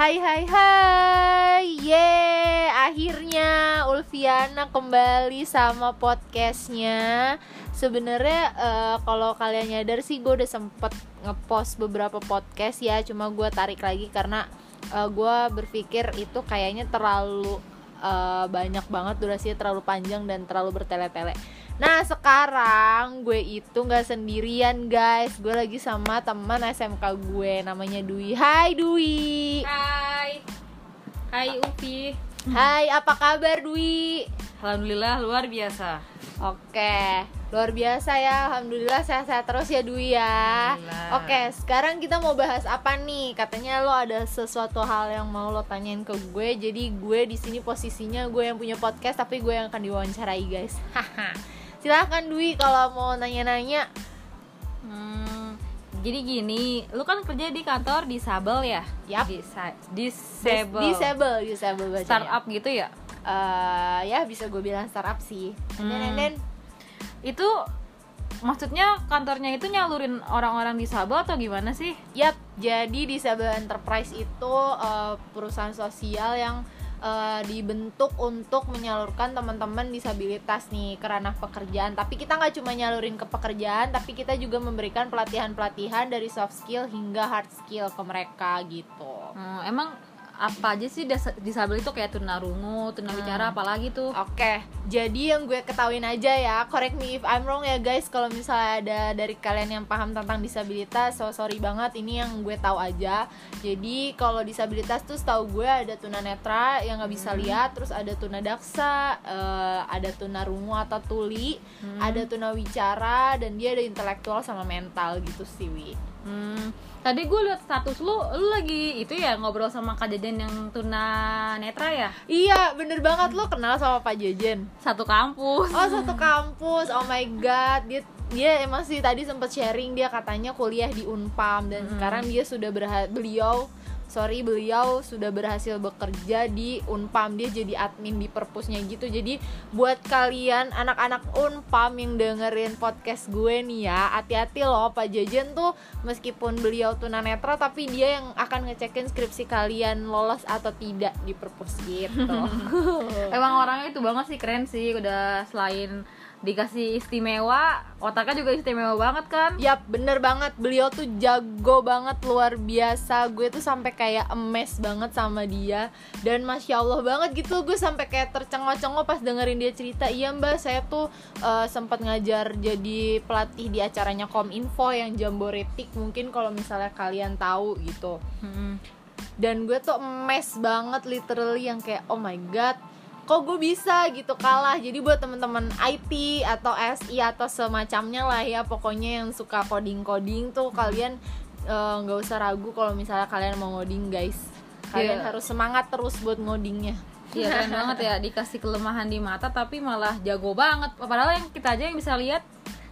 Hai hai hai. Ye Akhirnya Ulfiana kembali sama podcastnya. Sebenarnya uh, kalau kalian nyadar sih gue udah sempet ngepost beberapa podcast ya. Cuma gue tarik lagi karena uh, gue berpikir itu kayaknya terlalu uh, banyak banget durasinya terlalu panjang dan terlalu bertele-tele Nah sekarang gue itu nggak sendirian guys. Gue lagi sama teman SMK gue namanya Dwi. Hai Dwi. Hai. Hai Upi. Hai apa kabar Dwi? Alhamdulillah luar biasa. Oke luar biasa ya. Alhamdulillah sehat-sehat terus ya Dwi ya. Oke sekarang kita mau bahas apa nih? Katanya lo ada sesuatu hal yang mau lo tanyain ke gue Jadi gue di sini posisinya gue yang punya podcast Tapi gue yang akan diwawancarai guys. Haha silahkan Dwi kalau mau nanya-nanya. Hmm, jadi gini lu kan kerja di kantor disable ya? Yap. Disa disable. disable disable bacanya. startup gitu ya? Uh, ya bisa gue bilang startup sih. Hmm. dan, dan. Itu maksudnya kantornya itu nyalurin orang-orang disable atau gimana sih? Yap, jadi Disable Enterprise itu uh, perusahaan sosial yang uh, dibentuk untuk menyalurkan teman-teman disabilitas nih ke ranah pekerjaan. Tapi kita nggak cuma nyalurin ke pekerjaan, tapi kita juga memberikan pelatihan-pelatihan dari soft skill hingga hard skill ke mereka gitu. Hmm, emang apa aja sih disabel itu kayak tunarungu, tunawicara hmm. apalagi tuh? Oke, okay. jadi yang gue ketahuin aja ya, correct me if I'm wrong ya guys. Kalau misalnya ada dari kalian yang paham tentang disabilitas, so sorry banget ini yang gue tahu aja. Jadi kalau disabilitas tuh setahu gue ada tunanetra yang nggak bisa hmm. lihat, terus ada tunadaksa, uh, ada tunarungu atau tuli, hmm. ada tunawicara dan dia ada intelektual sama mental gitu sih, Wi. Hmm Tadi gue liat status lu, lu lagi itu ya ngobrol sama Kak Jajan yang tuna netra ya? Iya, bener banget lu kenal sama Pak Jajan. Satu kampus. Oh, satu kampus. Oh my god, dia dia emang sih tadi sempet sharing dia katanya kuliah di Unpam dan hmm. sekarang dia sudah berha beliau sorry beliau sudah berhasil bekerja di Unpam. Dia jadi admin di perpusnya gitu. Jadi buat kalian anak-anak Unpam yang dengerin podcast gue nih ya hati-hati loh Pak Jajan tuh. Meskipun beliau tunanetra tapi dia yang akan ngecekin skripsi kalian lolos atau tidak di perpus gitu. Emang orangnya itu banget sih keren sih. Udah selain dikasih istimewa otaknya juga istimewa banget kan? Yap bener banget. Beliau tuh jago banget luar biasa. Gue tuh sampai kayak emes banget sama dia. Dan masya allah banget gitu gue sampai kayak tercengok-cengok pas dengerin dia cerita. Iya mbak saya tuh uh, sempat ngajar jadi pelatih di acaranya Kominfo yang jamboretik mungkin kalau misalnya kalian tahu gitu. Hmm. dan gue tuh emes banget literally yang kayak oh my god kok gue bisa gitu kalah. Jadi buat temen-temen IT atau SI atau semacamnya lah ya pokoknya yang suka coding coding tuh kalian eh, nggak uh, usah ragu kalau misalnya kalian mau ngoding guys. Kalian yeah. harus semangat terus buat ngodingnya. Iya keren banget ya dikasih kelemahan di mata tapi malah jago banget. Padahal yang kita aja yang bisa lihat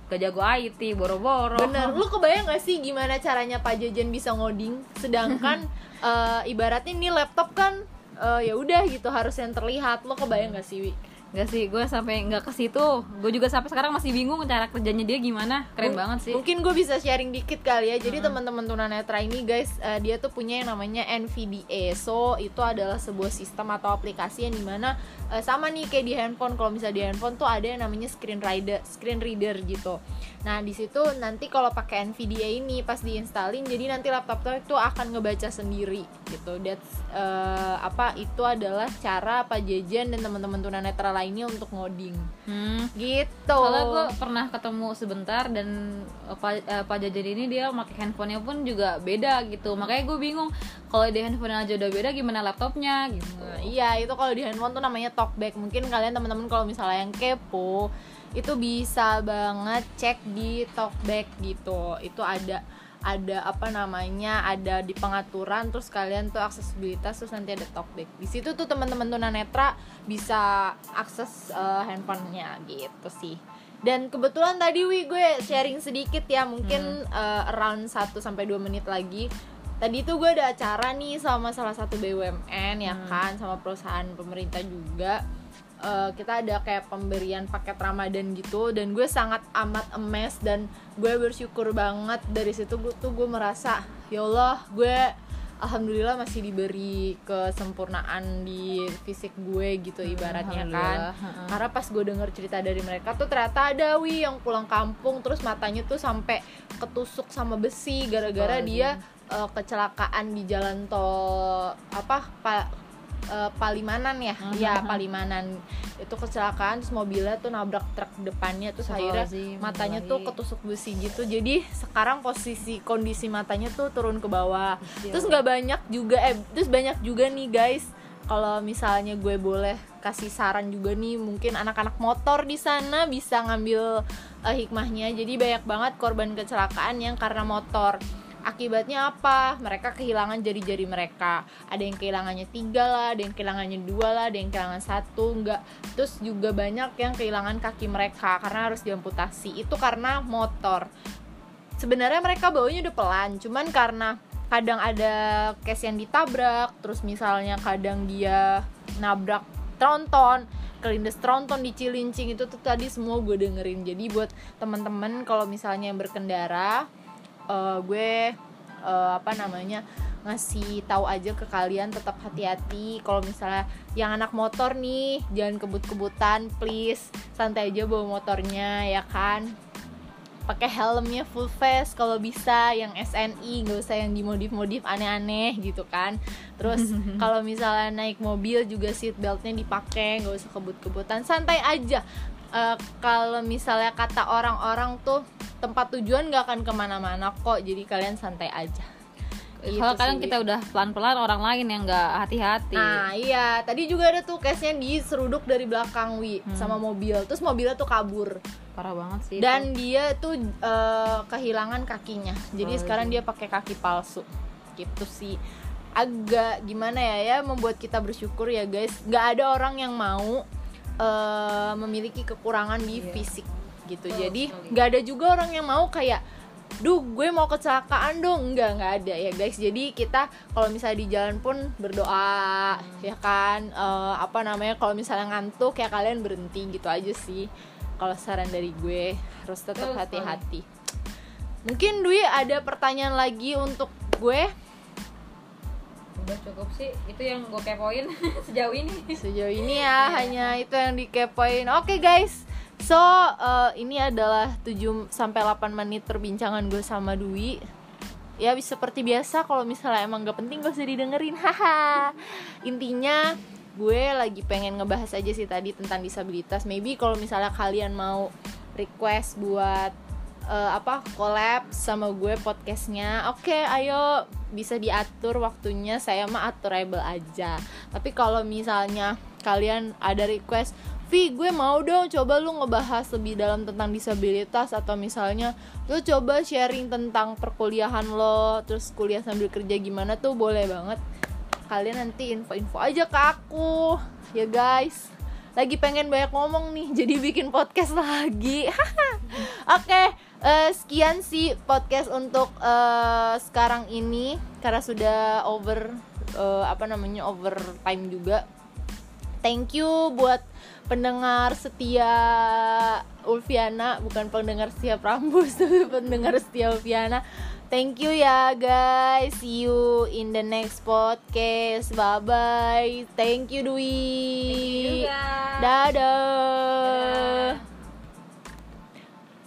gak jago IT boro-boro. Bener. Lu kebayang gak sih gimana caranya Pak Jajan bisa ngoding? Sedangkan uh, ibaratnya ini laptop kan uh, ya udah gitu harus yang terlihat lo kebayang gak sih Wi? Gak sih, gue sampai nggak ke situ. Gue juga sampai sekarang masih bingung cara kerjanya dia gimana. Keren M banget sih. Mungkin gue bisa sharing dikit kali ya. Jadi hmm. teman-teman tunanetra ini guys, uh, dia tuh punya yang namanya NVDA. So itu adalah sebuah sistem atau aplikasi yang di mana uh, sama nih kayak di handphone. Kalau misalnya di handphone tuh ada yang namanya screen reader, screen reader gitu. Nah di situ nanti kalau pakai NVDA ini pas diinstalin, jadi nanti laptop itu akan ngebaca sendiri gitu. That's uh, apa? Itu adalah cara apa jajan dan teman-teman tunanetra lainnya untuk ngoding. Hmm. gitu. Soalnya gue pernah ketemu sebentar dan pak uh, pak jajan ini dia pakai handphonenya pun juga beda gitu. Makanya gue bingung kalau di handphone aja udah beda gimana laptopnya gitu. Nah, iya itu kalau di handphone tuh namanya talkback mungkin kalian teman-teman kalau misalnya yang kepo itu bisa banget cek di talkback gitu. Itu ada ada apa namanya ada di pengaturan terus kalian tuh aksesibilitas terus nanti ada talkback di situ tuh teman-teman tunanetra bisa akses uh, handphonenya gitu sih dan kebetulan tadi wi gue sharing sedikit ya mungkin hmm. uh, around 1 sampai dua menit lagi tadi tuh gue ada acara nih sama salah satu BUMN ya hmm. kan sama perusahaan pemerintah juga uh, kita ada kayak pemberian paket Ramadan gitu dan gue sangat amat emes dan gue bersyukur banget dari situ gue tuh gue merasa ya Allah gue alhamdulillah masih diberi kesempurnaan di fisik gue gitu ibaratnya kan. karena pas gue denger cerita dari mereka tuh ternyata ada wi yang pulang kampung terus matanya tuh sampai ketusuk sama besi gara-gara dia eh, kecelakaan di jalan tol apa pa- eh, Palimanan ya. Ya Palimanan. Itu kecelakaan terus mobilnya tuh nabrak truk depannya terus akhirnya matanya tuh ketusuk besi gitu. Jadi sekarang posisi kondisi matanya tuh turun ke bawah. Iya. terus nggak banyak juga eh terus banyak juga nih guys. Kalau misalnya gue boleh kasih saran juga nih mungkin anak-anak motor di sana bisa ngambil eh, hikmahnya. Jadi banyak banget korban kecelakaan yang karena motor akibatnya apa? Mereka kehilangan jari-jari mereka. Ada yang kehilangannya tiga lah ada yang kehilangannya dua lah ada yang kehilangan satu enggak. Terus juga banyak yang kehilangan kaki mereka karena harus diamputasi. Itu karena motor. Sebenarnya mereka bawanya udah pelan cuman karena kadang ada case yang ditabrak terus misalnya kadang dia nabrak tronton kelindes tronton di Cilincing itu tuh tadi semua gue dengerin. Jadi buat teman-teman kalau misalnya yang berkendara eh, gue eh, apa namanya ngasih tahu aja ke kalian tetap hati-hati. Kalau misalnya yang anak motor nih jangan kebut-kebutan please. Santai aja bawa motornya ya kan? Pakai helmnya full face kalau bisa yang SNI nggak usah yang dimodif-modif aneh-aneh gitu kan. Terus kalau misalnya naik mobil juga seat beltnya dipakai nggak usah kebut-kebutan. Santai aja. Eh, kalau misalnya kata orang-orang tuh tempat tujuan nggak akan ke mana-mana kok jadi kalian santai aja. Gitu Kalau kadang kita udah pelan-pelan orang lain yang nggak hati-hati. Nah iya. Tadi juga ada tuh case-nya diseruduk dari belakang Wi sama mobil. Terus mobilnya tuh kabur. Parah banget sih. dan dia tuh eh, kehilangan kakinya. Jadi Oh, sekarang dia pakai kaki palsu. Gitu sih. Agak gimana ya ya membuat kita bersyukur ya guys. Nggak ada orang yang mau eh, memiliki kekurangan di fisik gitu. Jadi nggak ada juga orang yang mau kayak duh gue mau kecelakaan dong. Nggak nggak ada ya guys. Jadi kita kalau misalnya di jalan pun berdoa ya kan? Eh, apa namanya kalau misalnya ngantuk ya kalian berhenti gitu aja sih. Kalau saran dari gue harus tetap hati-hati. Mungkin Dwi ada pertanyaan lagi untuk gue? Udah cukup sih. Itu yang gue kepoin sejauh ini. sejauh ini ya hanya itu yang dikepoin. Oke guys so eh, ini adalah 7 sampai 8 menit perbincangan gue sama Dwi. Ya seperti biasa kalau misalnya emang gak penting gak usah didengerin haha. Intinya gue lagi pengen ngebahas aja sih tadi tentang disabilitas. Maybe kalau misalnya kalian mau request buat eh, apa collab sama gue podcastnya oke ayo. Bisa diatur waktunya saya mah aturable aja. Tapi kalau misalnya kalian ada request Vi gue mau dong coba lu ngebahas lebih dalam tentang disabilitas atau misalnya lu coba sharing tentang perkuliahan lo terus kuliah sambil kerja gimana tuh boleh banget. Kalian nanti info-info aja ke aku ya guys. Lagi pengen banyak ngomong nih jadi bikin podcast lagi. Oke eh, sekian sih podcast untuk eh, sekarang ini. Karena sudah over eh, apa namanya over time juga thank you buat pendengar setia Ulfiana bukan pendengar setia Prambus tapi pendengar setia Ulfiana. Thank you ya guys. See you in the next podcast. Bye bye thank you Dwi. Juga. dadah